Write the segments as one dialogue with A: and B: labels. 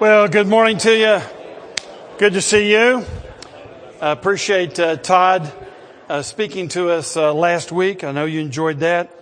A: Well, good morning to you. Good to see you. I appreciate uh, Todd uh, speaking to us uh, last week. I know you enjoyed that,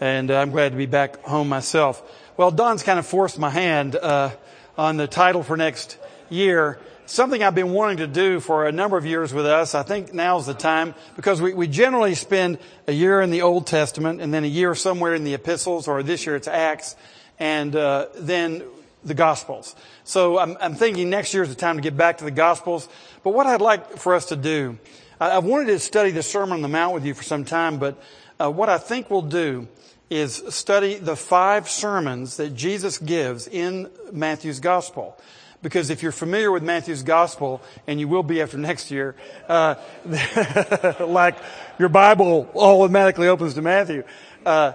A: and I'm glad to be back home myself. Well, Don's kind of forced my hand uh, on the title for next year. Something I've been wanting to do for a number of years with us. I think now's the time because we, we generally spend a year in the Old Testament and then a year somewhere in the epistles, or this year it's Acts, and uh, then the Gospels. So I'm, I'm, thinking next year is the time to get back to the Gospels. But what I'd like for us to do, I, have wanted to study the Sermon on the Mount with you for some time, but uh, what I think we'll do is study the five sermons that Jesus gives in Matthew's Gospel. Because if you're familiar with Matthew's Gospel, and you will be after next year, uh, like your Bible automatically opens to Matthew, uh,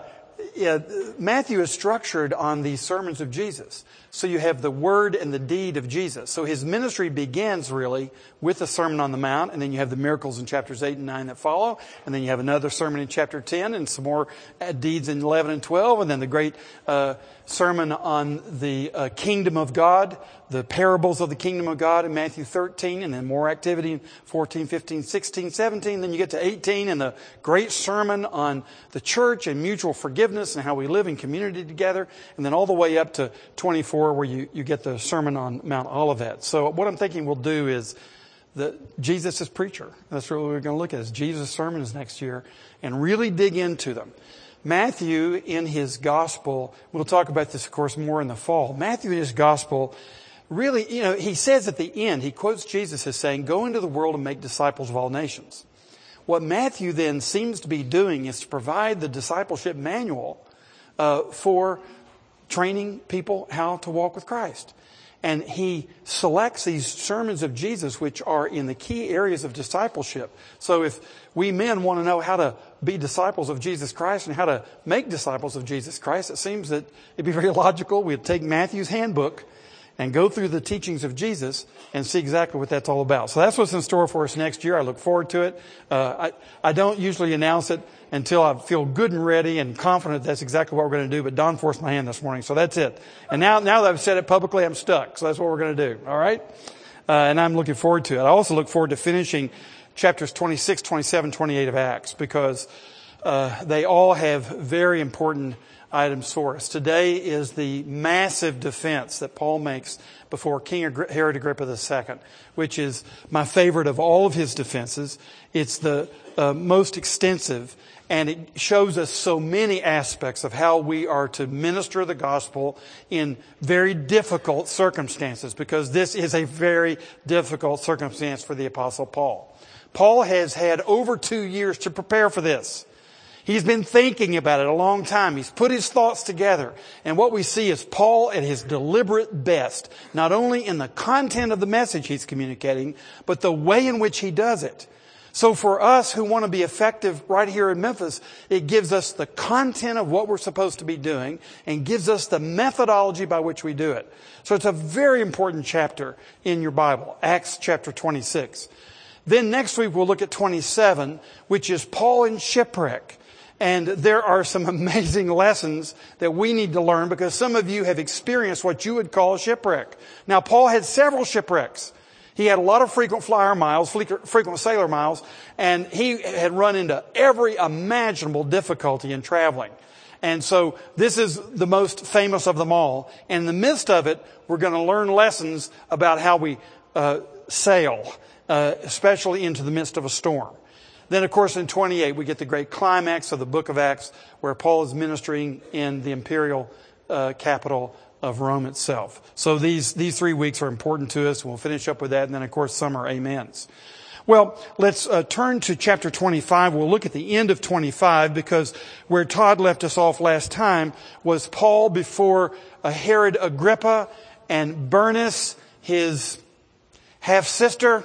A: yeah, Matthew is structured on the sermons of Jesus. So you have the word and the deed of Jesus. So his ministry begins really with the Sermon on the Mount, and then you have the miracles in chapters 8 and 9 that follow, and then you have another sermon in chapter 10, and some more uh, deeds in 11 and 12, and then the great uh, sermon on the uh, kingdom of God, the parables of the kingdom of God in Matthew 13, and then more activity in 14, 15, 16, 17. Then you get to 18 and the great sermon on the church and mutual forgiveness and how we live in community together. And then all the way up to 24 where you, you get the sermon on Mount Olivet. So what I'm thinking we'll do is that Jesus preacher. That's what we're going to look at is Jesus' sermons next year and really dig into them. Matthew in his gospel, we'll talk about this of course more in the fall. Matthew in his gospel really, you know, he says at the end, he quotes Jesus as saying, go into the world and make disciples of all nations. What Matthew then seems to be doing is to provide the discipleship manual uh, for training people how to walk with Christ. And he selects these sermons of Jesus, which are in the key areas of discipleship. So if we men want to know how to be disciples of Jesus Christ and how to make disciples of Jesus Christ, it seems that it'd be very logical. We'd take Matthew's handbook and go through the teachings of Jesus and see exactly what that's all about. So that's what's in store for us next year. I look forward to it. Uh, I, I don't usually announce it until I feel good and ready and confident that's exactly what we're going to do, but Don forced my hand this morning, so that's it. And now, now that I've said it publicly, I'm stuck, so that's what we're going to do, alright? Uh, and I'm looking forward to it. I also look forward to finishing chapters 26, 27, 28 of Acts because uh, they all have very important items for us. Today is the massive defense that Paul makes before King Herod Agrippa II, which is my favorite of all of his defenses. It's the uh, most extensive and it shows us so many aspects of how we are to minister the gospel in very difficult circumstances because this is a very difficult circumstance for the apostle Paul. Paul has had over two years to prepare for this. He's been thinking about it a long time. He's put his thoughts together. And what we see is Paul at his deliberate best, not only in the content of the message he's communicating, but the way in which he does it. So for us who want to be effective right here in Memphis, it gives us the content of what we're supposed to be doing and gives us the methodology by which we do it. So it's a very important chapter in your Bible, Acts chapter 26. Then next week we'll look at 27, which is Paul in shipwreck. And there are some amazing lessons that we need to learn because some of you have experienced what you would call a shipwreck. Now, Paul had several shipwrecks. He had a lot of frequent flyer miles, frequent sailor miles, and he had run into every imaginable difficulty in traveling. And so this is the most famous of them all. And in the midst of it, we're going to learn lessons about how we uh, sail, uh, especially into the midst of a storm. Then, of course, in 28, we get the great climax of the book of Acts where Paul is ministering in the imperial uh, capital of Rome itself. So these, these three weeks are important to us. We'll finish up with that. And then, of course, are amens. Well, let's uh, turn to chapter 25. We'll look at the end of 25 because where Todd left us off last time was Paul before uh, Herod Agrippa and Bernice, his half sister,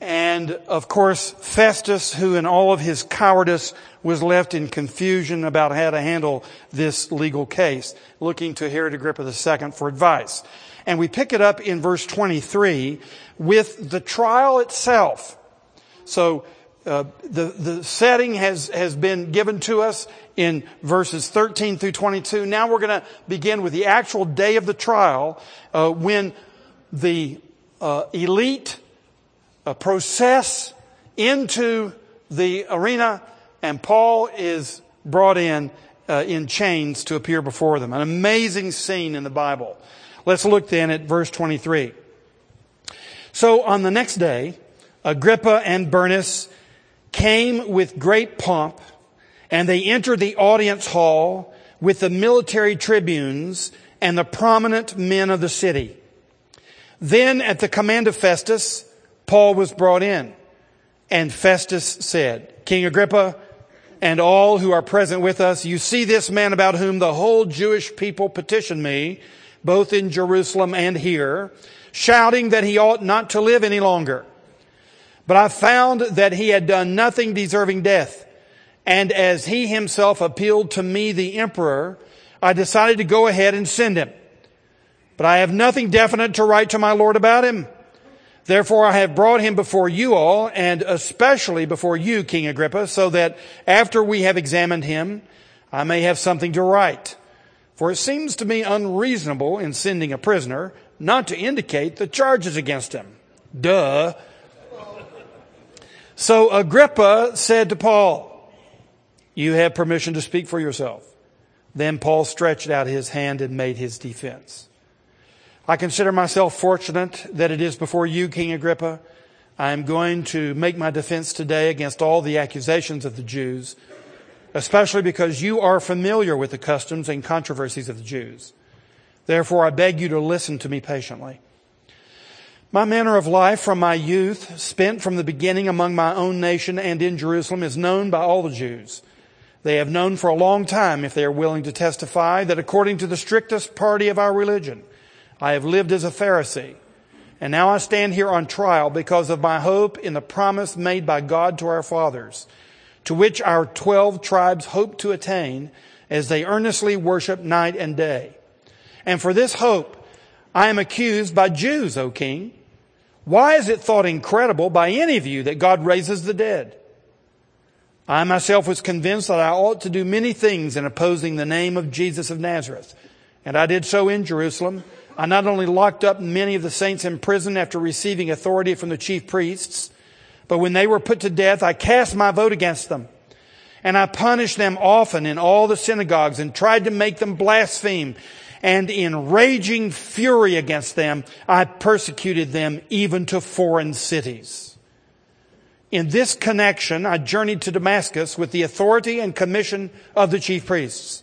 A: and of course Festus, who in all of his cowardice was left in confusion about how to handle this legal case, looking to Herod Agrippa II for advice. And we pick it up in verse 23 with the trial itself. So uh, the the setting has has been given to us in verses 13 through 22. Now we're going to begin with the actual day of the trial uh, when the uh, elite process into the arena, and Paul is brought in uh, in chains to appear before them. An amazing scene in the Bible. Let's look then at verse 23. So on the next day, Agrippa and Bernice came with great pomp, and they entered the audience hall with the military tribunes and the prominent men of the city. Then at the command of Festus, Paul was brought in. And Festus said, King Agrippa and all who are present with us, you see this man about whom the whole Jewish people petitioned me, both in Jerusalem and here, shouting that he ought not to live any longer. But I found that he had done nothing deserving death. And as he himself appealed to me, the emperor, I decided to go ahead and send him. But I have nothing definite to write to my Lord about him. Therefore I have brought him before you all, and especially before you, King Agrippa, so that after we have examined him, I may have something to write. For it seems to me unreasonable in sending a prisoner not to indicate the charges against him. Duh. So Agrippa said to Paul, you have permission to speak for yourself. Then Paul stretched out his hand and made his defense. I consider myself fortunate that it is before you, King Agrippa. I am going to make my defense today against all the accusations of the Jews, especially because you are familiar with the customs and controversies of the Jews. Therefore, I beg you to listen to me patiently. My manner of life from my youth, spent from the beginning among my own nation and in Jerusalem, is known by all the Jews. They have known for a long time, if they are willing to testify, that according to the strictest party of our religion, I have lived as a Pharisee. And now I stand here on trial because of my hope in the promise made by God to our fathers, to which our twelve tribes hope to attain as they earnestly worship night and day. And for this hope, I am accused by Jews, O king. Why is it thought incredible by any of you that God raises the dead? I myself was convinced that I ought to do many things in opposing the name of Jesus of Nazareth. And I did so in Jerusalem. I not only locked up many of the saints in prison after receiving authority from the chief priests, but when they were put to death, I cast my vote against them. And I punished them often in all the synagogues and tried to make them blaspheme. And in raging fury against them, I persecuted them even to foreign cities. In this connection, I journeyed to Damascus with the authority and commission of the chief priests.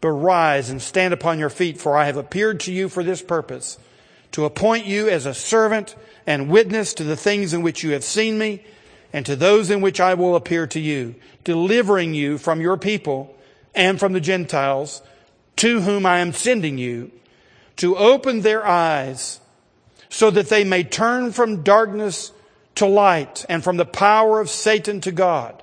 A: But rise and stand upon your feet, for I have appeared to you for this purpose, to appoint you as a servant and witness to the things in which you have seen me, and to those in which I will appear to you, delivering you from your people and from the Gentiles, to whom I am sending you, to open their eyes, so that they may turn from darkness to light and from the power of Satan to God,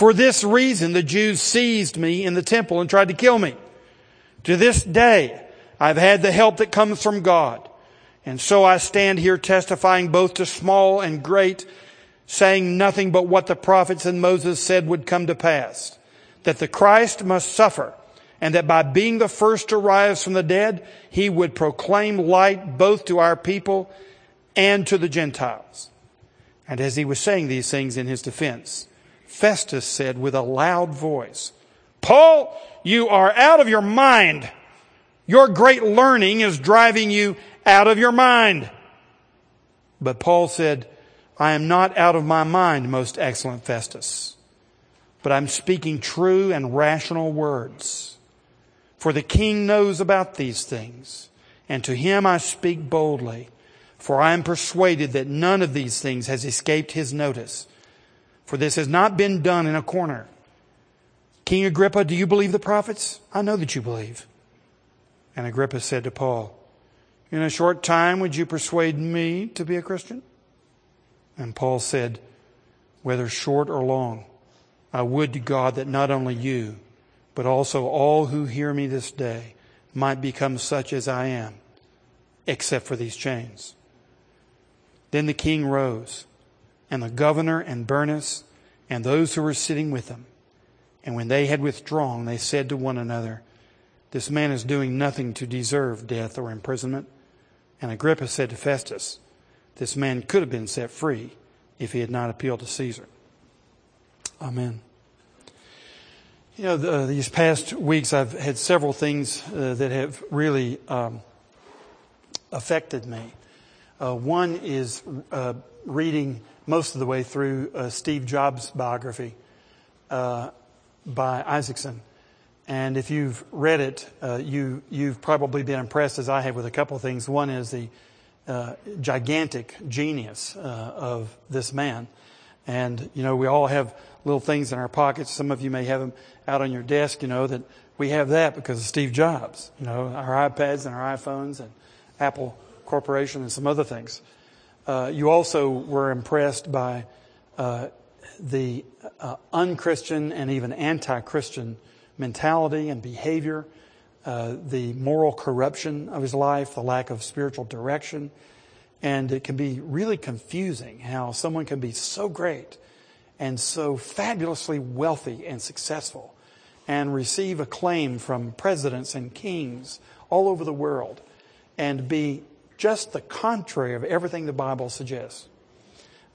A: For this reason, the Jews seized me in the temple and tried to kill me. To this day, I've had the help that comes from God. And so I stand here testifying both to small and great, saying nothing but what the prophets and Moses said would come to pass. That the Christ must suffer and that by being the first to rise from the dead, he would proclaim light both to our people and to the Gentiles. And as he was saying these things in his defense, Festus said with a loud voice, Paul, you are out of your mind. Your great learning is driving you out of your mind. But Paul said, I am not out of my mind, most excellent Festus, but I'm speaking true and rational words. For the king knows about these things, and to him I speak boldly, for I am persuaded that none of these things has escaped his notice. For this has not been done in a corner. King Agrippa, do you believe the prophets? I know that you believe. And Agrippa said to Paul, In a short time would you persuade me to be a Christian? And Paul said, Whether short or long, I would to God that not only you, but also all who hear me this day might become such as I am, except for these chains. Then the king rose, and the governor and Bernice and those who were sitting with them. And when they had withdrawn, they said to one another, This man is doing nothing to deserve death or imprisonment. And Agrippa said to Festus, This man could have been set free if he had not appealed to Caesar. Amen. You know, the, these past weeks I've had several things uh, that have really um, affected me. Uh, one is uh, reading most of the way through uh, Steve Jobs' biography uh, by Isaacson. And if you've read it, uh, you, you've probably been impressed, as I have, with a couple of things. One is the gigantic genius of this man. And, you know, we all have little things in our pockets. Some of you may have them out on your desk, you know, that we have that because of Steve Jobs, you know, our iPads and our iPhones and Apple Corporation and some other things. Uh, you also were impressed by uh, the uh, unchristian and even anti-Christian mentality and behavior, uh, the moral corruption of his life, the lack of spiritual direction, and it can be really confusing how someone can be so great and so fabulously wealthy and successful and receive acclaim from presidents and kings all over the world and be just the contrary of everything the Bible suggests.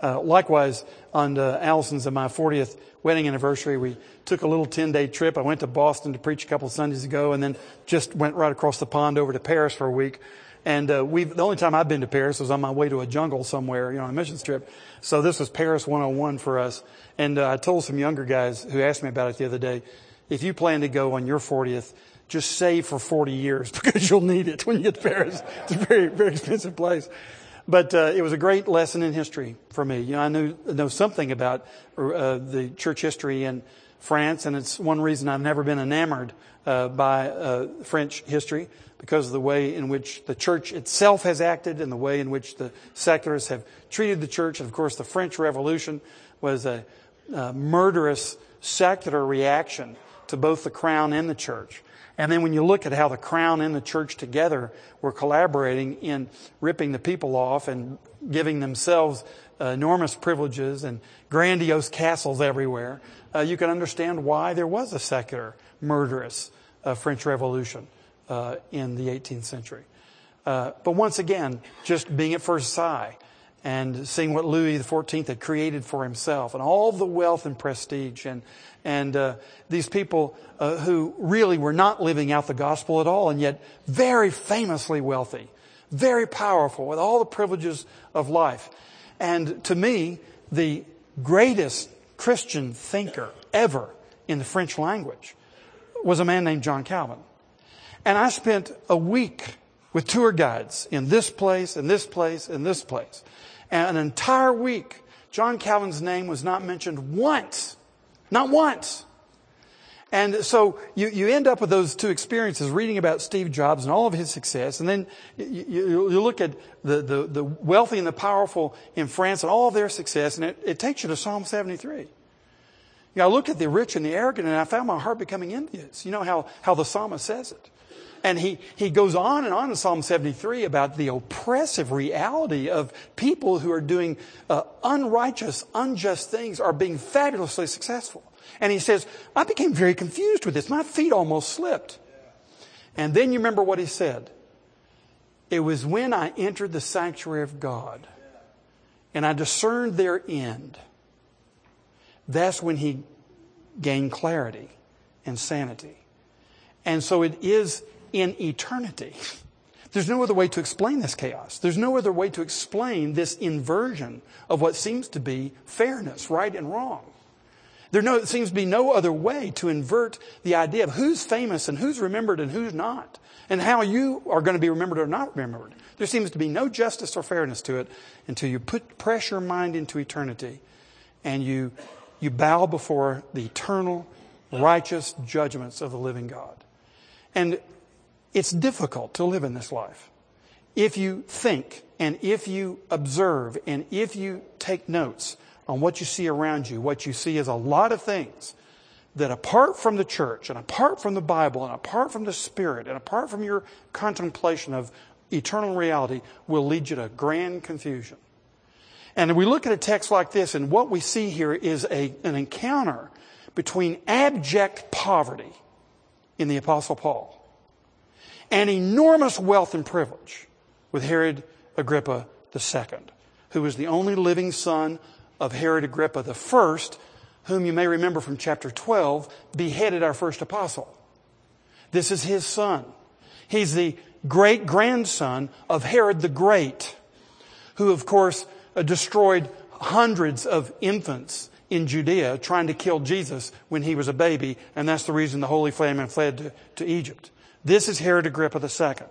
A: Uh, likewise, on uh, Allison's and my 40th wedding anniversary, we took a little 10 day trip. I went to Boston to preach a couple Sundays ago and then just went right across the pond over to Paris for a week. And uh, the only time I've been to Paris was on my way to a jungle somewhere, you know, on a mission trip. So this was Paris 101 for us. And uh, I told some younger guys who asked me about it the other day, if you plan to go on your 40th, just save for 40 years because you'll need it when you get to Paris. It's a very, very expensive place. But uh, it was a great lesson in history for me. You know, I knew know something about uh, the church history in France, and it's one reason I've never been enamored uh, by uh, French history because of the way in which the church itself has acted and the way in which the secularists have treated the church. And of course, the French Revolution was a, a murderous secular reaction to both the crown and the church. And then when you look at how the crown and the church together were collaborating in ripping the people off and giving themselves uh, enormous privileges and grandiose castles everywhere, uh, you can understand why there was a secular, murderous uh, French Revolution uh, in the 18th century. Uh, but once again, just being at Versailles and seeing what Louis XIV had created for himself and all the wealth and prestige and, and uh, these people uh, who really were not living out the gospel at all and yet very famously wealthy, very powerful with all the privileges of life. And to me, the greatest Christian thinker ever in the French language was a man named John Calvin. And I spent a week with tour guides in this place, in this place, in this place. And an entire week, John Calvin's name was not mentioned once. Not once. And so you, you end up with those two experiences, reading about Steve Jobs and all of his success, and then you, you, you look at the, the, the, wealthy and the powerful in France and all of their success, and it, it takes you to Psalm 73. You know, I look at the rich and the arrogant, and I found my heart becoming envious. You know how, how the psalmist says it. And he, he goes on and on in Psalm 73 about the oppressive reality of people who are doing uh, unrighteous, unjust things are being fabulously successful. And he says, I became very confused with this. My feet almost slipped. And then you remember what he said. It was when I entered the sanctuary of God and I discerned their end. That's when he gained clarity and sanity. And so it is in eternity There's no other way to explain this chaos. There's no other way to explain this inversion of what seems to be fairness, right and wrong. There no, seems to be no other way to invert the idea of who's famous and who's remembered and who's not, and how you are going to be remembered or not remembered. There seems to be no justice or fairness to it until you put press your mind into eternity and you, you bow before the eternal, righteous judgments of the living God. And it's difficult to live in this life. If you think and if you observe and if you take notes on what you see around you, what you see is a lot of things that apart from the church and apart from the Bible and apart from the Spirit and apart from your contemplation of eternal reality will lead you to grand confusion. And we look at a text like this and what we see here is a, an encounter between abject poverty in the apostle Paul and enormous wealth and privilege with Herod Agrippa II, who was the only living son of Herod Agrippa I, whom you may remember from chapter 12, beheaded our first apostle. This is his son. He's the great grandson of Herod the Great, who of course uh, destroyed hundreds of infants in Judea trying to kill Jesus when he was a baby, and that's the reason the Holy Family fled to, to Egypt. This is Herod Agrippa II.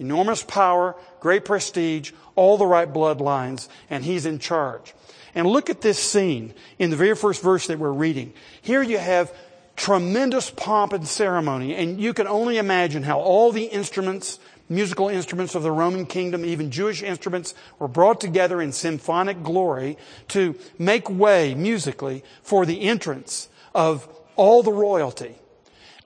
A: Enormous power, great prestige, all the right bloodlines, and he's in charge. And look at this scene in the very first verse that we're reading. Here you have tremendous pomp and ceremony, and you can only imagine how all the instruments, musical instruments of the Roman kingdom, even Jewish instruments, were brought together in symphonic glory to make way musically for the entrance of all the royalty.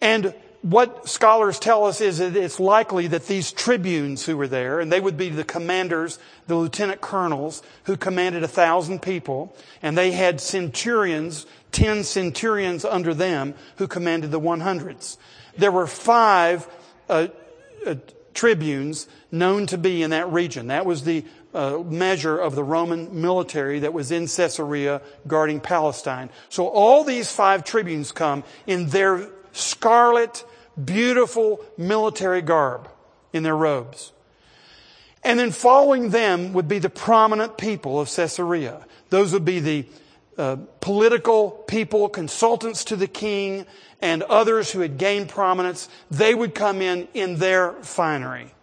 A: And what scholars tell us is that it's likely that these tribunes who were there, and they would be the commanders, the lieutenant colonels who commanded a thousand people, and they had centurions, ten centurions under them who commanded the one hundreds. There were five uh, uh, tribunes known to be in that region. That was the uh, measure of the Roman military that was in Caesarea guarding Palestine. So all these five tribunes come in their scarlet beautiful military garb in their robes. And then following them would be the prominent people of Caesarea. Those would be the uh, political people, consultants to the king, and others who had gained prominence. They would come in in their finery.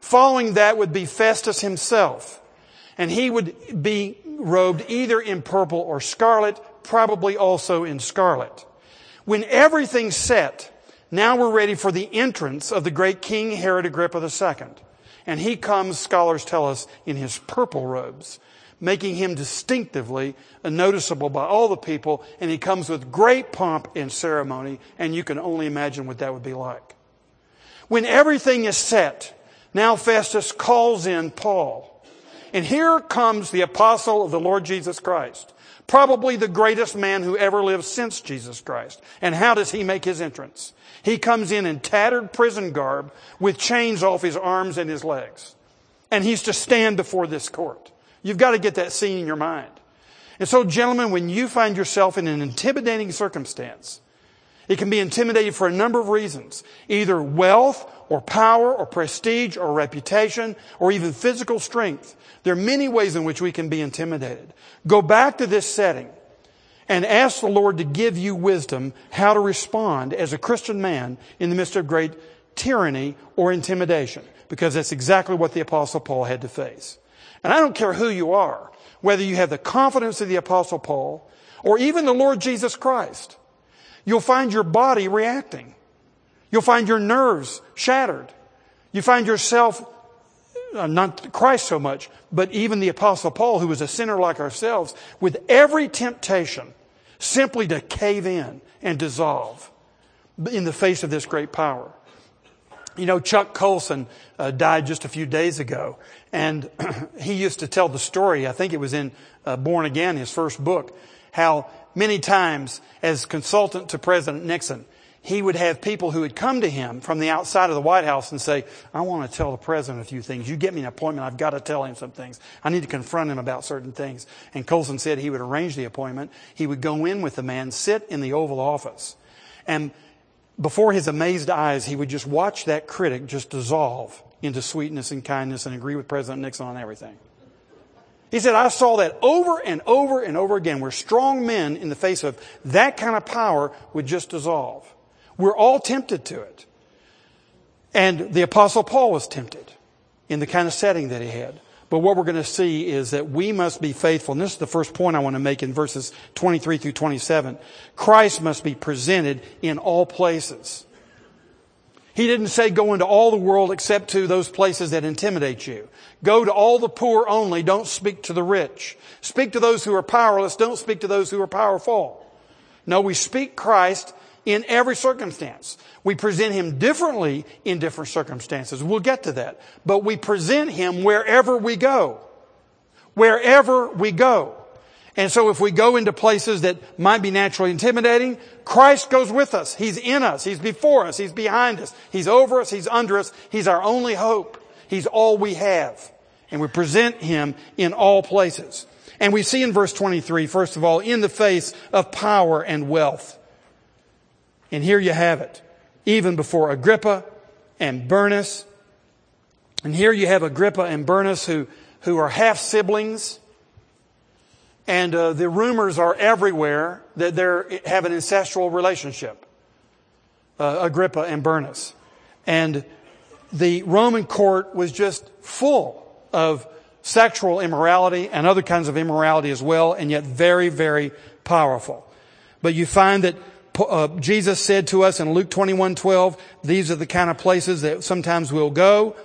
A: Following that would be Festus himself. And he would be robed either in purple or scarlet, probably also in scarlet. When everything's set, now we're ready for the entrance of the great King Herod Agrippa II. And he comes, scholars tell us, in his purple robes, making him distinctively noticeable by all the people. And he comes with great pomp and ceremony, and you can only imagine what that would be like. When everything is set, now Festus calls in Paul. And here comes the apostle of the Lord Jesus Christ, probably the greatest man who ever lived since Jesus Christ. And how does he make his entrance? He comes in in tattered prison garb with chains off his arms and his legs. And he's to stand before this court. You've got to get that scene in your mind. And so, gentlemen, when you find yourself in an intimidating circumstance, it can be intimidating for a number of reasons. Either wealth or power or prestige or reputation or even physical strength. There are many ways in which we can be intimidated. Go back to this setting and ask the Lord to give you wisdom how to respond as a Christian man in the midst of great tyranny or intimidation, because that's exactly what the apostle Paul had to face. And I don't care who you are, whether you have the confidence of the apostle Paul or even the Lord Jesus Christ, you'll find your body reacting. You'll find your nerves shattered. You find yourself, uh, not Christ so much, but even the apostle Paul, who was a sinner like ourselves, with every temptation simply to cave in and dissolve in the face of this great power. You know, Chuck Colson uh, died just a few days ago, and he used to tell the story, I think it was in uh, Born Again, his first book, how many times as consultant to President Nixon, he would have people who would come to him from the outside of the White House and say, I want to tell the president a few things. You get me an appointment. I've got to tell him some things. I need to confront him about certain things. And Colson said he would arrange the appointment. He would go in with the man, sit in the Oval Office. And before his amazed eyes, he would just watch that critic just dissolve into sweetness and kindness and agree with President Nixon on everything. He said, I saw that over and over and over again where strong men in the face of that kind of power would just dissolve. We're all tempted to it. And the apostle Paul was tempted in the kind of setting that he had. But what we're going to see is that we must be faithful. And this is the first point I want to make in verses 23 through 27. Christ must be presented in all places. He didn't say go into all the world except to those places that intimidate you. Go to all the poor only. Don't speak to the rich. Speak to those who are powerless. Don't speak to those who are powerful. No, we speak Christ in every circumstance. We present Him differently in different circumstances. We'll get to that. But we present Him wherever we go. Wherever we go. And so if we go into places that might be naturally intimidating, Christ goes with us. He's in us. He's before us. He's behind us. He's over us. He's under us. He's our only hope. He's all we have. And we present Him in all places. And we see in verse 23, first of all, in the face of power and wealth. And here you have it. Even before Agrippa and Bernice. And here you have Agrippa and Bernice who, who are half siblings. And uh, the rumors are everywhere that they have an ancestral relationship. Uh, Agrippa and Bernice. And the Roman court was just full of sexual immorality and other kinds of immorality as well, and yet very, very powerful. But you find that uh, Jesus said to us in Luke 21, 12, these are the kind of places that sometimes we'll go,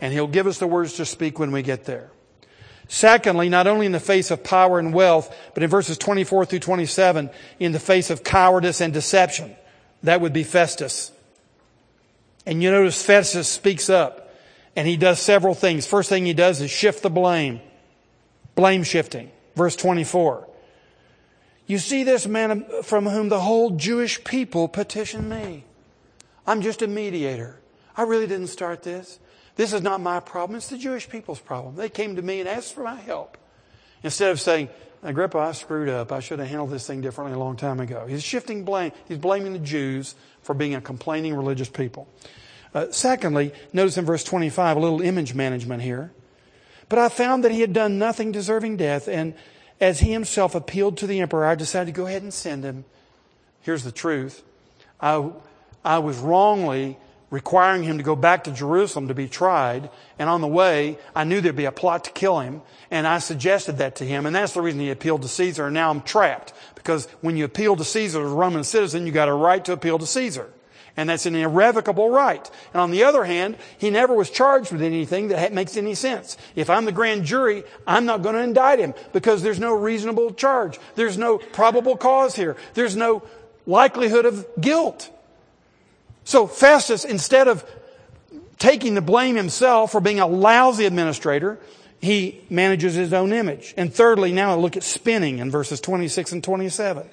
A: and He'll give us the words to speak when we get there. Secondly, not only in the face of power and wealth, but in verses 24 through 27, in the face of cowardice and deception. That would be Festus. And you notice Festus speaks up and he does several things. First thing he does is shift the blame. Blame shifting. Verse 24. You see this man from whom the whole Jewish people petition me. I'm just a mediator. I really didn't start this. This is not my problem. It's the Jewish people's problem. They came to me and asked for my help. Instead of saying, Agrippa, I screwed up. I should have handled this thing differently a long time ago. He's shifting blame. He's blaming the Jews for being a complaining religious people. Uh, secondly, notice in verse 25, a little image management here. But I found that he had done nothing deserving death, and as he himself appealed to the emperor, I decided to go ahead and send him. Here's the truth. I, I was wrongly requiring him to go back to Jerusalem to be tried. And on the way, I knew there'd be a plot to kill him. And I suggested that to him. And that's the reason he appealed to Caesar. And now I'm trapped. Because when you appeal to Caesar as a Roman citizen, you got a right to appeal to Caesar. And that's an irrevocable right. And on the other hand, he never was charged with anything that makes any sense. If I'm the grand jury, I'm not going to indict him because there's no reasonable charge. There's no probable cause here. There's no likelihood of guilt. So Festus, instead of taking the blame himself for being a lousy administrator, he manages his own image. And thirdly, now I look at spinning in verses 26 and 27.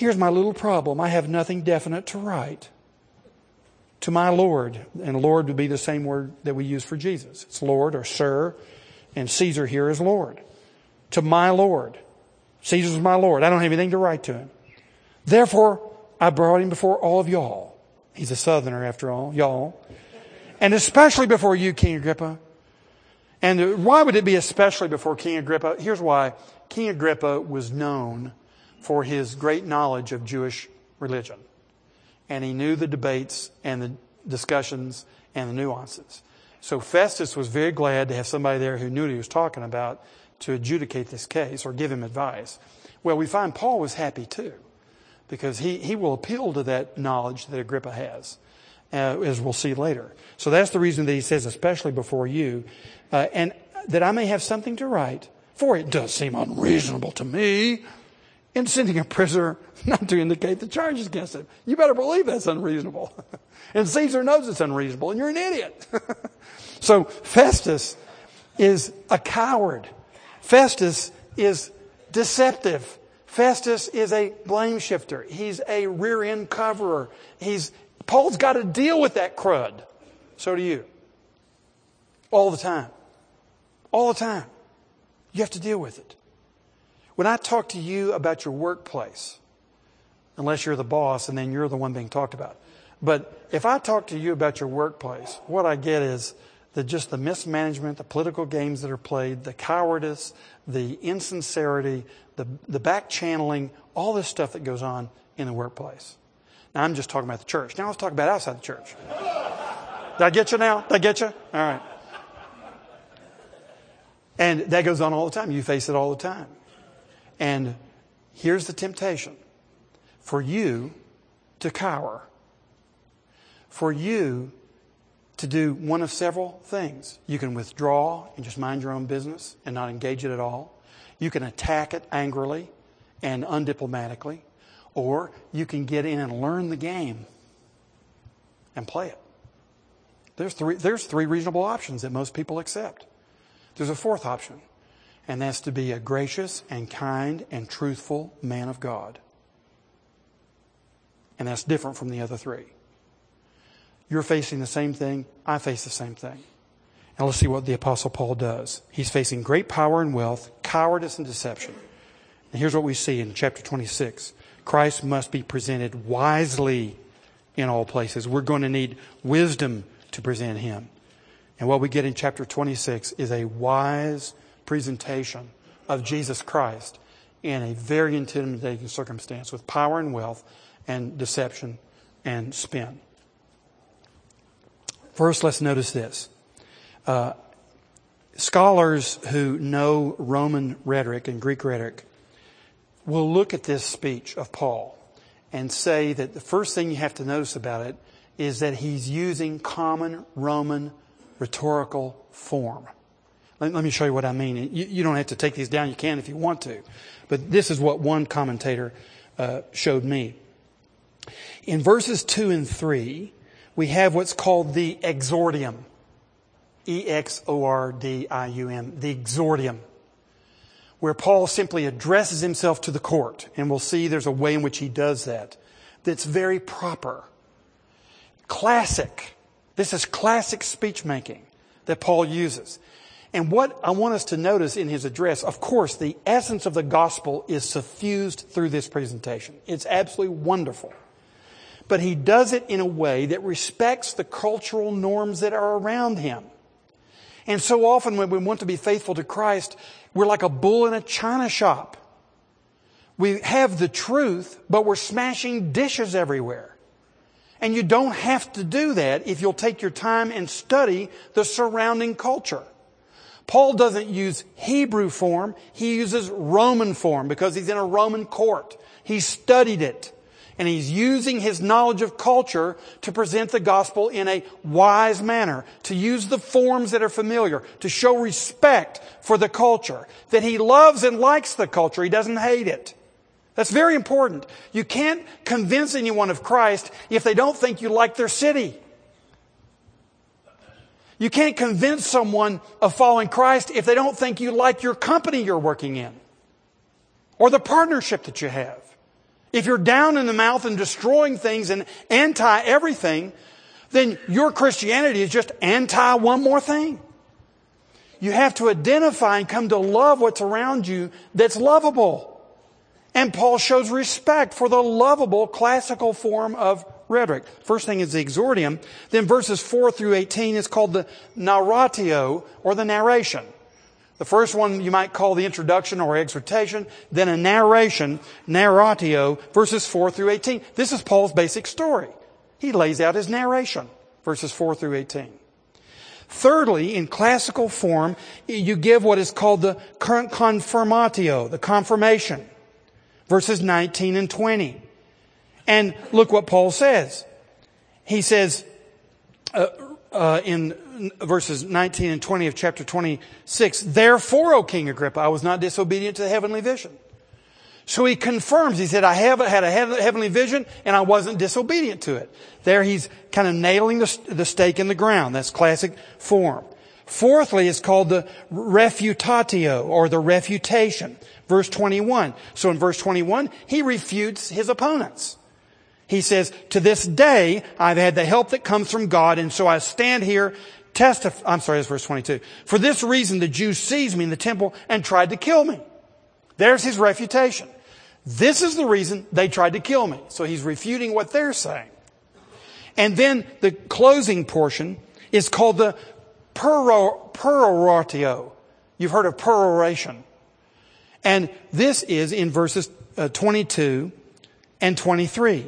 A: Here's my little problem. I have nothing definite to write to my Lord. And Lord would be the same word that we use for Jesus. It's Lord or Sir, and Caesar here is Lord. To my Lord. Caesar's my Lord. I don't have anything to write to him. Therefore, I brought him before all of y'all. He's a southerner after all, y'all. And especially before you, King Agrippa. And why would it be especially before King Agrippa? Here's why. King Agrippa was known for his great knowledge of Jewish religion. And he knew the debates and the discussions and the nuances. So Festus was very glad to have somebody there who knew what he was talking about to adjudicate this case or give him advice. Well, we find Paul was happy too because he, he will appeal to that knowledge that Agrippa has, uh, as we'll see later. So that's the reason that he says, especially before you, uh, and that I may have something to write, for it does seem unreasonable to me in sending a prisoner not to indicate the charges against him. You better believe that's unreasonable. and Caesar knows it's unreasonable, and you're an idiot. so Festus is a coward. Festus is deceptive. Festus is a blame shifter. He's a rear end coverer. He's, Paul's got to deal with that crud. So do you. All the time. All the time. You have to deal with it. When I talk to you about your workplace, unless you're the boss and then you're the one being talked about, But if I talk to you about your workplace, what I get is the just the mismanagement, the political games that are played, the cowardice, the insincerity, the, the back channeling, all this stuff that goes on in the workplace. Now I'm just talking about the church. Now let's talk about outside the church. Did I get you now? Did I get you? All right. And that goes on all the time. You face it all the time. And here's the temptation for you to cower, for you to do one of several things. You can withdraw and just mind your own business and not engage it at all. You can attack it angrily and undiplomatically. Or you can get in and learn the game and play it. There's three, there's three reasonable options that most people accept. There's a fourth option, and that's to be a gracious and kind and truthful man of God. And that's different from the other three. You're facing the same thing. I face the same thing. Now let's see what the apostle Paul does. He's facing great power and wealth, cowardice and deception. And here's what we see in chapter 26. Christ must be presented wisely in all places. We're going to need wisdom to present him. And what we get in chapter 26 is a wise presentation of Jesus Christ in a very intimidating circumstance with power and wealth and deception and spin. First, let's notice this. Uh, scholars who know Roman rhetoric and Greek rhetoric will look at this speech of Paul and say that the first thing you have to notice about it is that he's using common Roman rhetorical form. Let, let me show you what I mean. You, you, don't have to take these down. You can if you want to. But this is what one commentator uh, showed me. In verses 2 and 3, we have what's called the exordium. E-X-O-R-D-I-U-M. The exordium. Where Paul simply addresses himself to the court. And we'll see there's a way in which he does that. That's very proper. Classic. This is classic speech making that Paul uses. And what I want us to notice in his address, of course, the essence of the gospel is suffused through this presentation. It's absolutely wonderful but he does it in a way that respects the cultural norms that are around him. And so often when we want to be faithful to Christ, we're like a bull in a china shop. We have the truth, but we're smashing dishes everywhere. And you don't have to do that if you'll take your time and study the surrounding culture. Paul doesn't use Hebrew form, he uses Roman form because he's in a Roman court. He studied it and he's using his knowledge of culture to present the gospel in a wise manner, to use the forms that are familiar, to show respect for the culture, that he loves and likes the culture, he doesn't hate it. That's very important. You can't convince anyone of Christ if they don't think you like their city. You can't convince someone of following Christ if they don't think you like your company you're working in or the partnership that you have. If you're down in the mouth and destroying things and anti everything, then your Christianity is just anti one more thing. You have to identify and come to love what's around you that's lovable. And Paul shows respect for the lovable classical form of rhetoric. First thing is the exordium. Then verses 4 through 18 is called the narratio or the narration. The first one you might call the introduction or exhortation, then a narration, narratio, verses 4 through 18. This is Paul's basic story. He lays out his narration, verses 4 through 18. Thirdly, in classical form, you give what is called the confirmatio, the confirmation, verses 19 and 20. And look what Paul says. He says, uh, uh, in verses 19 and 20 of chapter 26. Therefore, O King Agrippa, I was not disobedient to the heavenly vision. So he confirms, he said, I have had a heavenly vision and I wasn't disobedient to it. There he's kind of nailing the, the stake in the ground. That's classic form. Fourthly, it's called the refutatio or the refutation. Verse 21. So in verse 21, he refutes his opponents. He says, to this day, I've had the help that comes from God, and so I stand here testify, I'm sorry, that's verse 22. For this reason, the Jews seized me in the temple and tried to kill me. There's his refutation. This is the reason they tried to kill me. So he's refuting what they're saying. And then the closing portion is called the peroratio. You've heard of peroration. And this is in verses uh, 22 and 23.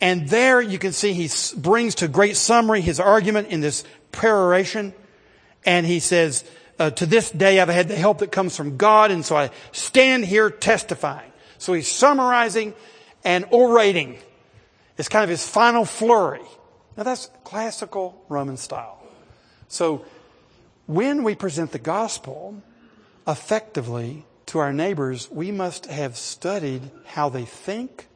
A: And there you can see he brings to great summary his argument in this peroration. And he says, uh, to this day I've had the help that comes from God, and so I stand here testifying. So he's summarizing and orating. It's kind of his final flurry. Now that's classical Roman style. So when we present the gospel effectively to our neighbors, we must have studied how they think,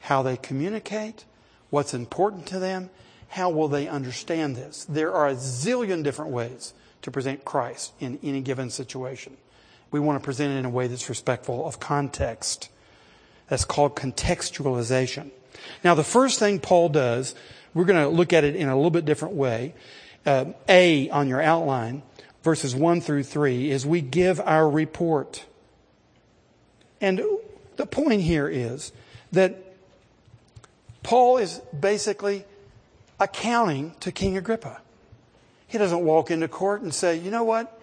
A: how they communicate, what's important to them, how will they understand this. There are a zillion different ways to present Christ in any given situation. We want to present it in a way that's respectful of context. That's called contextualization. Now, the first thing Paul does, we're going to look at it in a little bit different way. Uh, a on your outline, verses 1 through 3, is we give our report. And the point here is that Paul is basically accounting to King Agrippa. He doesn't walk into court and say, you know what?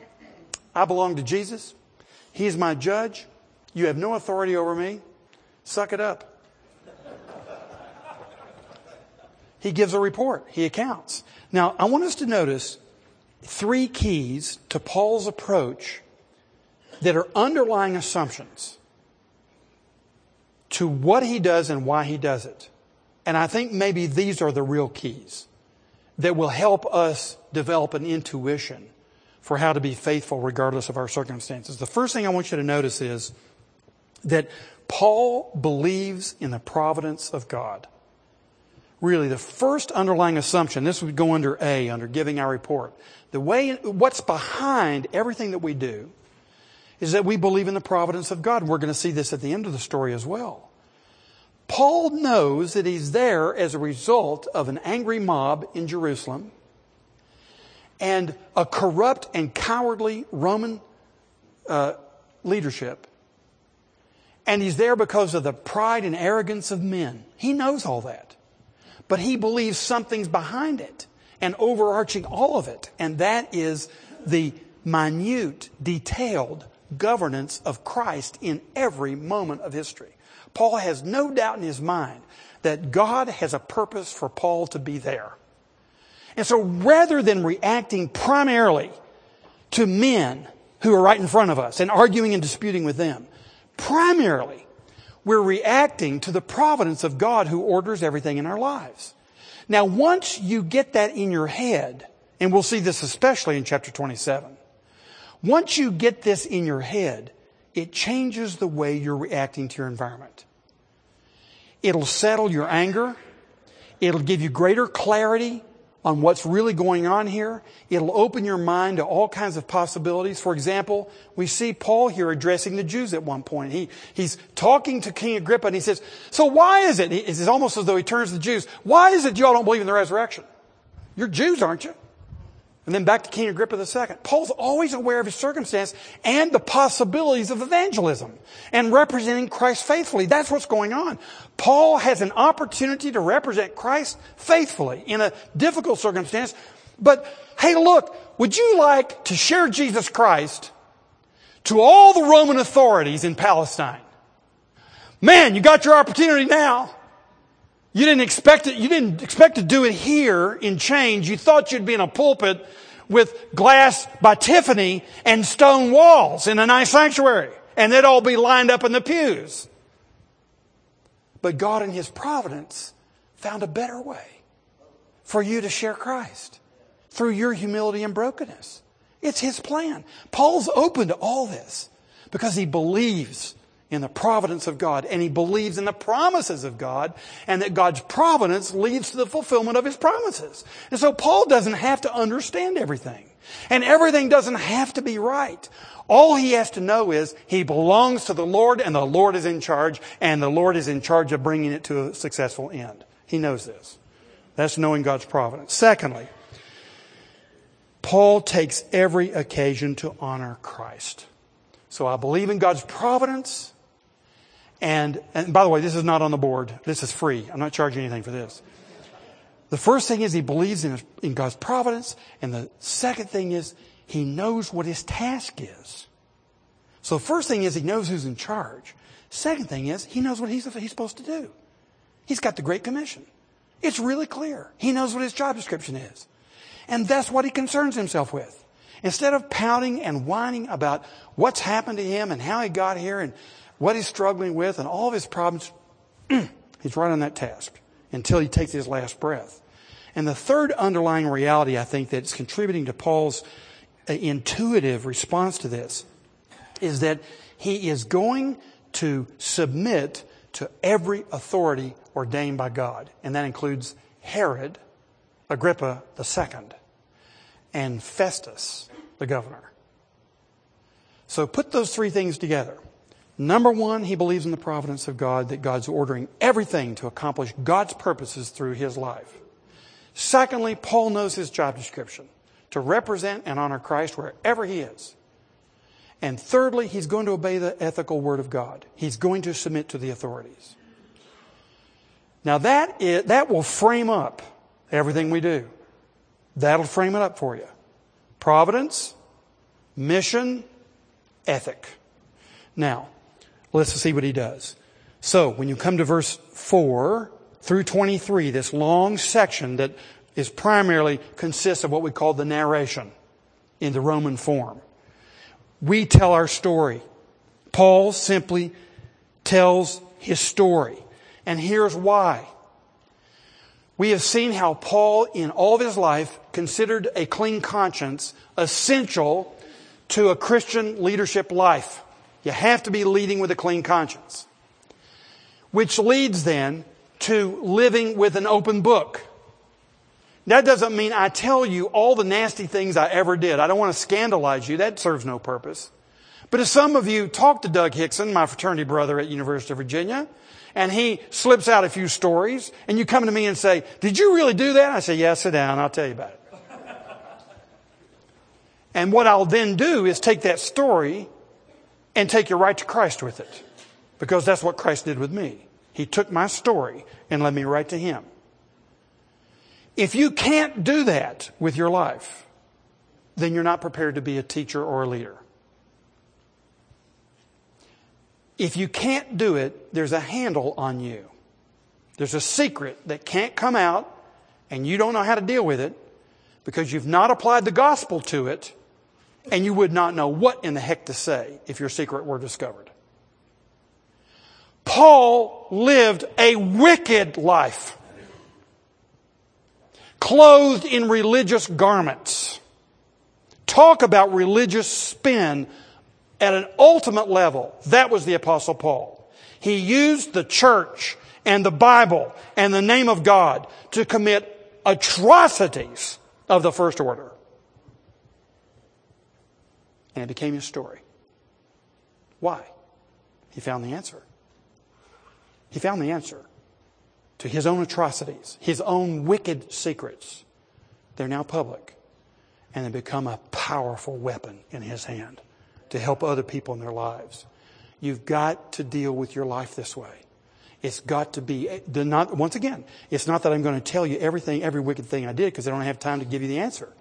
A: I belong to Jesus. He's my judge. You have no authority over me. Suck it up. he gives a report. He accounts. Now, I want us to notice three keys to Paul's approach that are underlying assumptions to what he does and why he does it. And I think maybe these are the real keys that will help us develop an intuition for how to be faithful regardless of our circumstances. The first thing I want you to notice is that Paul believes in the providence of God. Really, the first underlying assumption, this would go under A, under giving our report. The way, what's behind everything that we do is that we believe in the providence of God. We're going to see this at the end of the story as well. Paul knows that he's there as a result of an angry mob in Jerusalem and a corrupt and cowardly Roman uh, leadership. And he's there because of the pride and arrogance of men. He knows all that. But he believes something's behind it and overarching all of it. And that is the minute, detailed governance of Christ in every moment of history. Paul has no doubt in his mind that God has a purpose for Paul to be there. And so rather than reacting primarily to men who are right in front of us and arguing and disputing with them, primarily we're reacting to the providence of God who orders everything in our lives. Now once you get that in your head, and we'll see this especially in chapter 27, once you get this in your head, it changes the way you're reacting to your environment. It'll settle your anger. It'll give you greater clarity on what's really going on here. It'll open your mind to all kinds of possibilities. For example, we see Paul here addressing the Jews at one point. He, he's talking to King Agrippa and he says, so why is it, it's almost as though he turns to the Jews, why is it y'all don't believe in the resurrection? You're Jews, aren't you? And then back to King Agrippa II. Paul's always aware of his circumstance and the possibilities of evangelism and representing Christ faithfully. That's what's going on. Paul has an opportunity to represent Christ faithfully in a difficult circumstance. But hey, look, would you like to share Jesus Christ to all the Roman authorities in Palestine? Man, you got your opportunity now. You didn't expect it, you didn't expect to do it here in change. You thought you'd be in a pulpit with glass by Tiffany and stone walls in a nice sanctuary. And they'd all be lined up in the pews. But God in His providence found a better way for you to share Christ through your humility and brokenness. It's His plan. Paul's open to all this because he believes in the providence of God and he believes in the promises of God and that God's providence leads to the fulfillment of his promises. And so Paul doesn't have to understand everything and everything doesn't have to be right. All he has to know is he belongs to the Lord and the Lord is in charge and the Lord is in charge of bringing it to a successful end. He knows this. That's knowing God's providence. Secondly, Paul takes every occasion to honor Christ. So I believe in God's providence. And, and by the way, this is not on the board. This is free. I'm not charging anything for this. The first thing is he believes in, in God's providence. And the second thing is he knows what his task is. So the first thing is he knows who's in charge. Second thing is he knows what he's, he's supposed to do. He's got the Great Commission. It's really clear. He knows what his job description is. And that's what he concerns himself with. Instead of pouting and whining about what's happened to him and how he got here and what he's struggling with and all of his problems, he's right on that task until he takes his last breath. And the third underlying reality I think that's contributing to Paul's uh, intuitive response to this is that he is going to submit to every authority ordained by God. And that includes Herod, Agrippa II, and Festus, the governor. So put those three things together. Number one, he believes in the providence of God, that God's ordering everything to accomplish God's purposes through his life. Secondly, Paul knows his job description to represent and honor Christ wherever he is. And thirdly, he's going to obey the ethical word of God. He's going to submit to the authorities. Now that, is, that will frame up everything we do. That'll frame it up for you. Providence, mission, ethic. Now, let's see what he does. So, when you come to verse 4 through 23, this long section that is primarily consists of what we call the narration in the Roman form. We tell our story. Paul simply tells his story. And here's why. We have seen how Paul, in all of his life, considered a clean conscience essential to a Christian leadership life. You have to be leading with a clean conscience. Which leads then to living with an open book. That doesn't mean I tell you all the nasty things I ever did. I don't want to scandalize you. That serves no purpose. But if some of you talk to Doug Hickson, my fraternity brother at University of Virginia, and he slips out a few stories, and you come to me and say, did you really do that? I say, yeah, sit down. I'll tell you about it. and what I'll then do is take that story and take you right to Christ with it. Because that's what Christ did with me. He took my story and led me right to Him. If you can't do that with your life, then you're not prepared to be a teacher or a leader. If you can't do it, there's a handle on you. There's a secret that can't come out and you don't know how to deal with it because you've not applied the gospel to it and you would not know what in the heck to say if your secret were discovered. Paul lived a wicked life clothed in religious garments. Talk about religious spin at an ultimate level. That was the apostle Paul. He used the church and the Bible and the name of God to commit atrocities of the first order. And it became his story. Why? He found the answer. He found the answer to his own atrocities, his own wicked secrets. They're now public. And they become a powerful weapon in his hand to help other people in their lives. You've got to deal with your life this way. It's got to be, not, once again, it's not that I'm going to tell you everything, every wicked thing I did because I don't have time to give you the answer.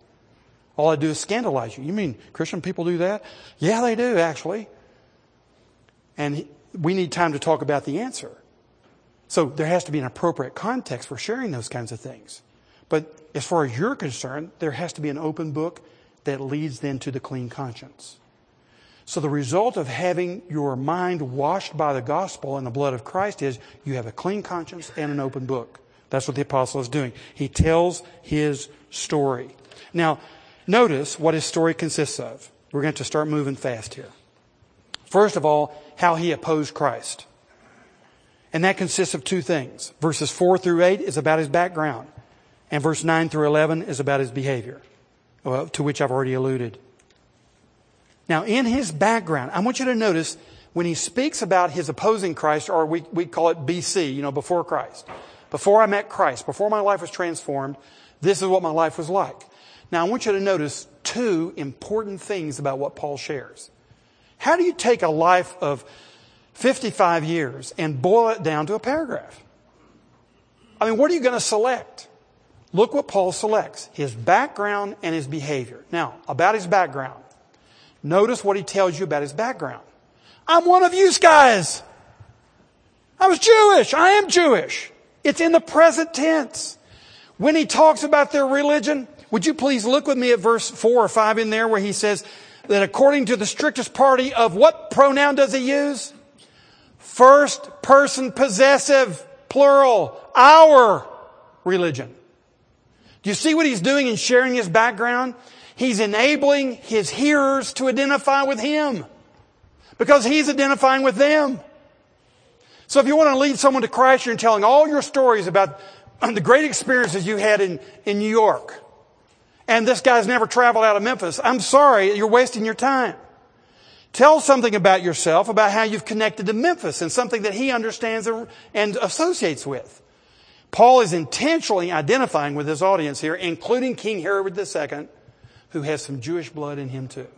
A: All I do is scandalize you. You mean Christian people do that? Yeah, they do, actually. And we need time to talk about the answer. So there has to be an appropriate context for sharing those kinds of things. But as far as you're concerned, there has to be an open book that leads then to the clean conscience. So the result of having your mind washed by the gospel and the blood of Christ is you have a clean conscience and an open book. That's what the apostle is doing. He tells his story. Now, notice what his story consists of. We're going to start moving fast here. First of all, how he opposed Christ. And that consists of two things. Verses 4 through 8 is about his background. And verse 9 through 11 is about his behavior, uh, to which I've already alluded. Now, in his background, I want you to notice when he speaks about his opposing Christ, or we, we call it BC, you know, before Christ. Before I met Christ, before my life was transformed, this is what my life was like. Now, I want you to notice two important things about what Paul shares. How do you take a life of 55 years and boil it down to a paragraph. I mean, what are you going to select? Look what Paul selects his background and his behavior. Now, about his background. Notice what he tells you about his background. I'm one of you guys. I was Jewish. I am Jewish. It's in the present tense. When he talks about their religion, would you please look with me at verse 4 or 5 in there where he says that according to the strictest party of what pronoun does he use? First person possessive, plural, our religion. Do you see what he's doing in sharing his background? He's enabling his hearers to identify with him because he's identifying with them. So if you want to lead someone to Christ, you're telling all your stories about the great experiences you had in, in New York. And this guy's never traveled out of Memphis. I'm sorry, you're wasting your time. Tell something about yourself, about how you've connected to Memphis and something that he understands and associates with. Paul is intentionally identifying with his audience here, including King Herod II, who has some Jewish blood in him too.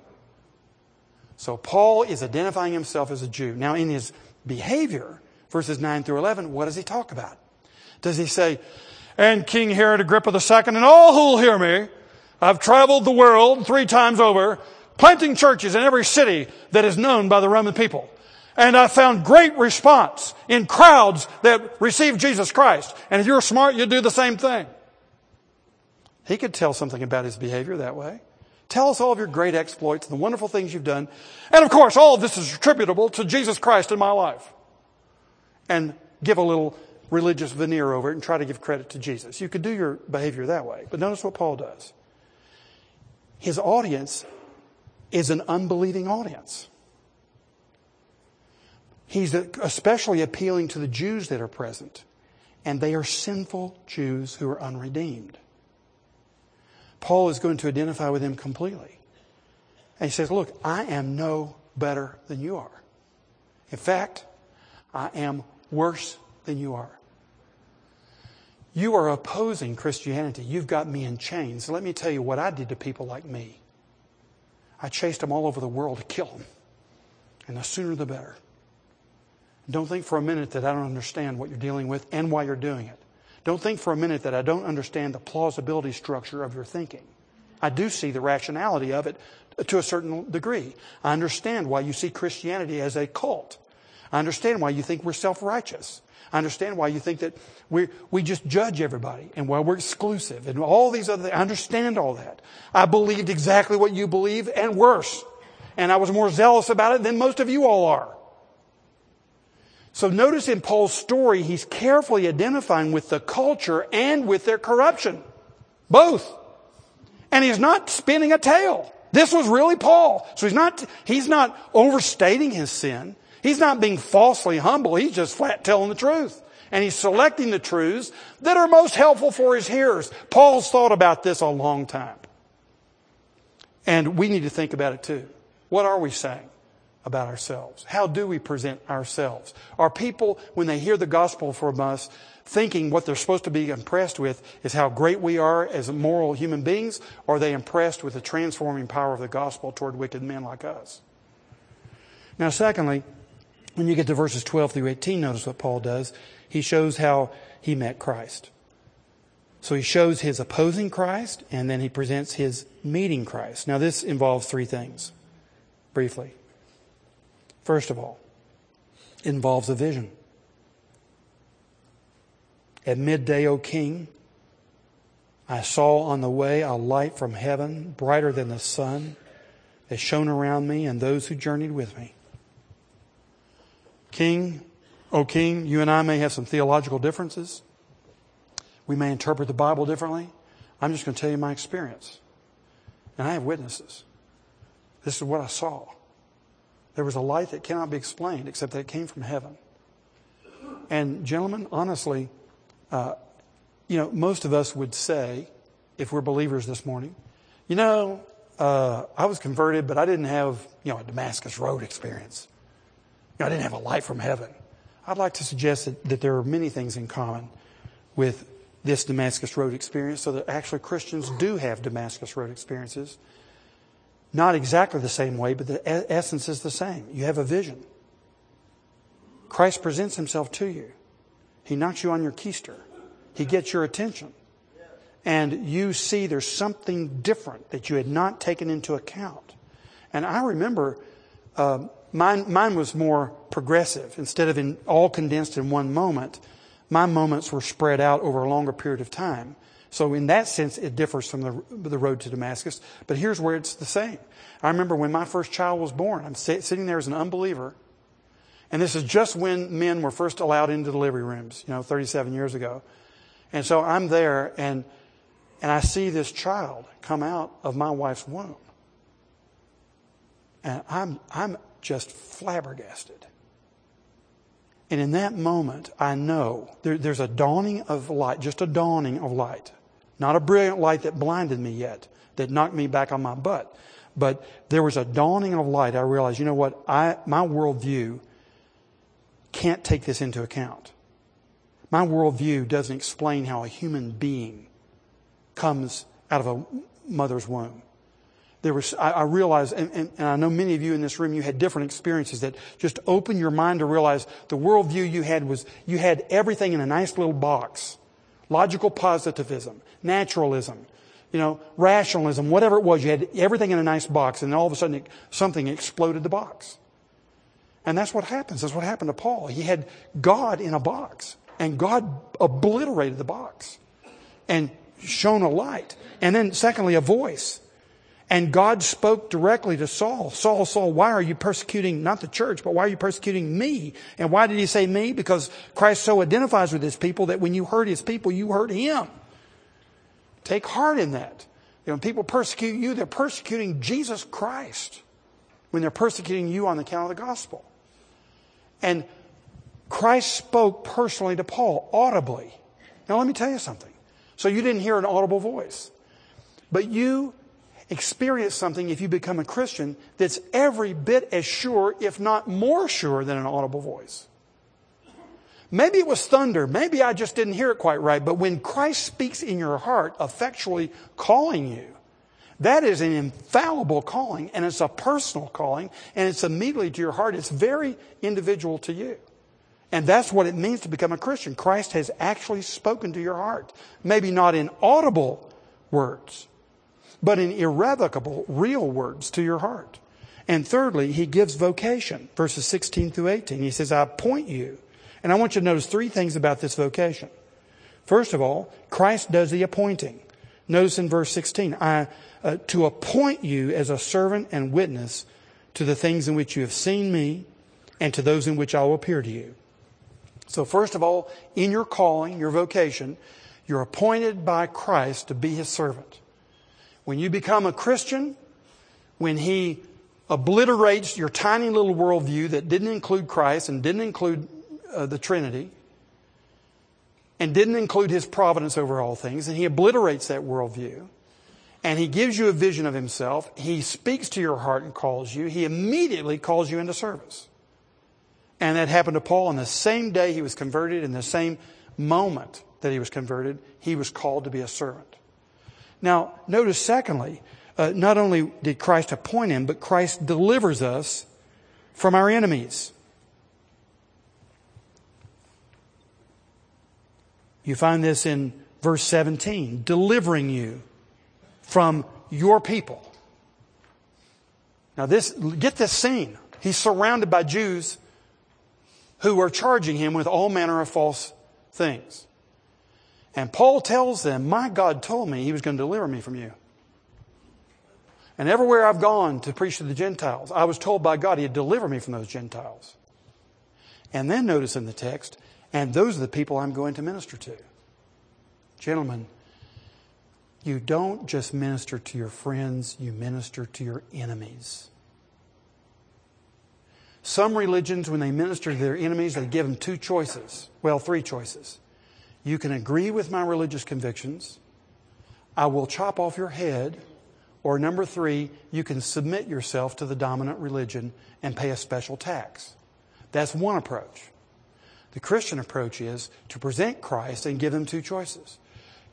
A: So Paul is identifying himself as a Jew. Now in his behavior, verses 9 through 11, what does he talk about? Does he say, and King Herod Agrippa II and all who'll hear me, I've traveled the world three times over, planting churches in every city that is known by the Roman people. And I found great response in crowds that received Jesus Christ. And if you're smart, you'd do the same thing. He could tell something about his behavior that way. Tell us all of your great exploits the wonderful things you've done. And of course, all of this is attributable to Jesus Christ in my life. And give a little religious veneer over it and try to give credit to Jesus. You could do your behavior that way. But notice what Paul does. His audience is an unbelieving audience. He's especially appealing to the Jews that are present, and they are sinful Jews who are unredeemed. Paul is going to identify with them completely. And he says, Look, I am no better than you are. In fact, I am worse than you are. You are opposing Christianity. You've got me in chains. Let me tell you what I did to people like me. I chased them all over the world to kill them. And the sooner the better. Don't think for a minute that I don't understand what you're dealing with and why you're doing it. Don't think for a minute that I don't understand the plausibility structure of your thinking. I do see the rationality of it to a certain degree. I understand why you see Christianity as a cult. I understand why you think we're self-righteous. I understand why you think that we we just judge everybody and why we're exclusive and all these other things. I understand all that. I believed exactly what you believe and worse. And I was more zealous about it than most of you all are. So notice in Paul's story, he's carefully identifying with the culture and with their corruption. Both. And he's not spinning a tale. This was really Paul. So he's not, he's not overstating his sin. He's not being falsely humble. He's just flat telling the truth. And he's selecting the truths that are most helpful for his hearers. Paul's thought about this a long time. And we need to think about it too. What are we saying? about ourselves? How do we present ourselves? Are people, when they hear the gospel from us, thinking what they're supposed to be impressed with is how great we are as moral human beings? Or are they impressed with the transforming power of the gospel toward wicked men like us? Now, secondly, when you get to verses 12 through 18, notice what Paul does. He shows how he met Christ. So he shows his opposing Christ, and then he presents his meeting Christ. Now, this involves three things, briefly. First of all, it involves a vision. At midday, O king, I saw on the way a light from heaven, brighter than the sun, that shone around me and those who journeyed with me. King, O king, you and I may have some theological differences. We may interpret the Bible differently. I'm just going to tell you my experience. And I have witnesses. This is what I saw. There was a light that cannot be explained except that it came from heaven. And, gentlemen, honestly, uh, you know, most of us would say, if we're believers this morning, you know, uh, I was converted, but I didn't have, you know, a Damascus Road experience. Know, I didn't have a light from heaven. I'd like to suggest that, that there are many things in common with this Damascus Road experience, so that actually Christians do have Damascus Road experiences. Not exactly the same way, but the essence is the same. You have a vision. Christ presents himself to you. He knocks you on your keister. He gets your attention. and you see there's something different that you had not taken into account. And I remember uh, mine, mine was more progressive. Instead of in, all condensed in one moment, my moments were spread out over a longer period of time. So in that sense, it differs from the, the road to Damascus. But here's where it's the same. I remember when my first child was born, I'm sitting there as an unbeliever. And this is just when men were first allowed into delivery rooms, you know, 37 years ago. And so I'm there and, and I see this child come out of my wife's womb. And I'm, I'm just flabbergasted. And in that moment, I know there, there's a dawning of light, just a dawning of light. Not a brilliant light that blinded me yet, that knocked me back on my butt. But there was a dawning of light. I realized, you know what? I, my worldview can't take this into account. My worldview doesn't explain how a human being comes out of a mother's womb there was, I, I realized, and, and, and, I know many of you in this room, you had different experiences that just open your mind to realize the worldview you had was, you had everything in a nice little box. Logical positivism, naturalism, you know, rationalism, whatever it was, you had everything in a nice box, and all of a sudden it, something exploded the box. And that's what happens. That's what happened to Paul. He had God in a box, and God obliterated the box and shone a light. And then secondly, a voice. And God spoke directly to Saul. Saul, Saul, why are you persecuting not the church, but why are you persecuting me? And why did he say me? Because Christ so identifies with his people that when you hurt his people, you hurt him. Take heart in that. When people persecute you, they're persecuting Jesus Christ when they're persecuting you on the account of the gospel. And Christ spoke personally to Paul, audibly. Now let me tell you something. So you didn't hear an audible voice. But you experience something if you become a Christian that's every bit as sure, if not more sure, than an audible voice. Maybe it was thunder. Maybe I just didn't hear it quite right. But when Christ speaks in your heart, effectually calling you, that is an infallible calling and it's a personal calling and it's immediately to your heart. It's very individual to you. And that's what it means to become a Christian. Christ has actually spoken to your heart. Maybe not in audible words, but in irrevocable, real words to your heart. And thirdly, he gives vocation, verses 16 through 18. He says, I appoint you. And I want you to notice three things about this vocation. First of all, Christ does the appointing. Notice in verse 16, I, uh, to appoint you as a servant and witness to the things in which you have seen me and to those in which I will appear to you. So first of all, in your calling, your vocation, you're appointed by Christ to be his servant. When you become a Christian, when He obliterates your tiny little worldview that didn't include Christ and didn't include uh, the Trinity and didn't include His providence over all things, and He obliterates that worldview and He gives you a vision of Himself, He speaks to your heart and calls you, He immediately calls you into service. And that happened to Paul on the same day he was converted, in the same moment that he was converted, he was called to be a servant. Now, notice secondly, uh, not only did Christ appoint him, but Christ delivers us from our enemies. You find this in verse 17, delivering you from your people. Now this, get this scene. He's surrounded by Jews who are charging him with all manner of false things. And Paul tells them, My God told me he was going to deliver me from you. And everywhere I've gone to preach to the Gentiles, I was told by God he'd deliver me from those Gentiles. And then notice in the text, and those are the people I'm going to minister to. Gentlemen, you don't just minister to your friends, you minister to your enemies. Some religions, when they minister to their enemies, they give them two choices. Well, three choices. You can agree with my religious convictions. I will chop off your head. Or number three, you can submit yourself to the dominant religion and pay a special tax. That's one approach. The Christian approach is to present Christ and give them two choices.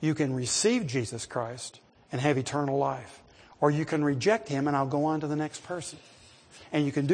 A: You can receive Jesus Christ and have eternal life, or you can reject him and I'll go on to the next person. And you can do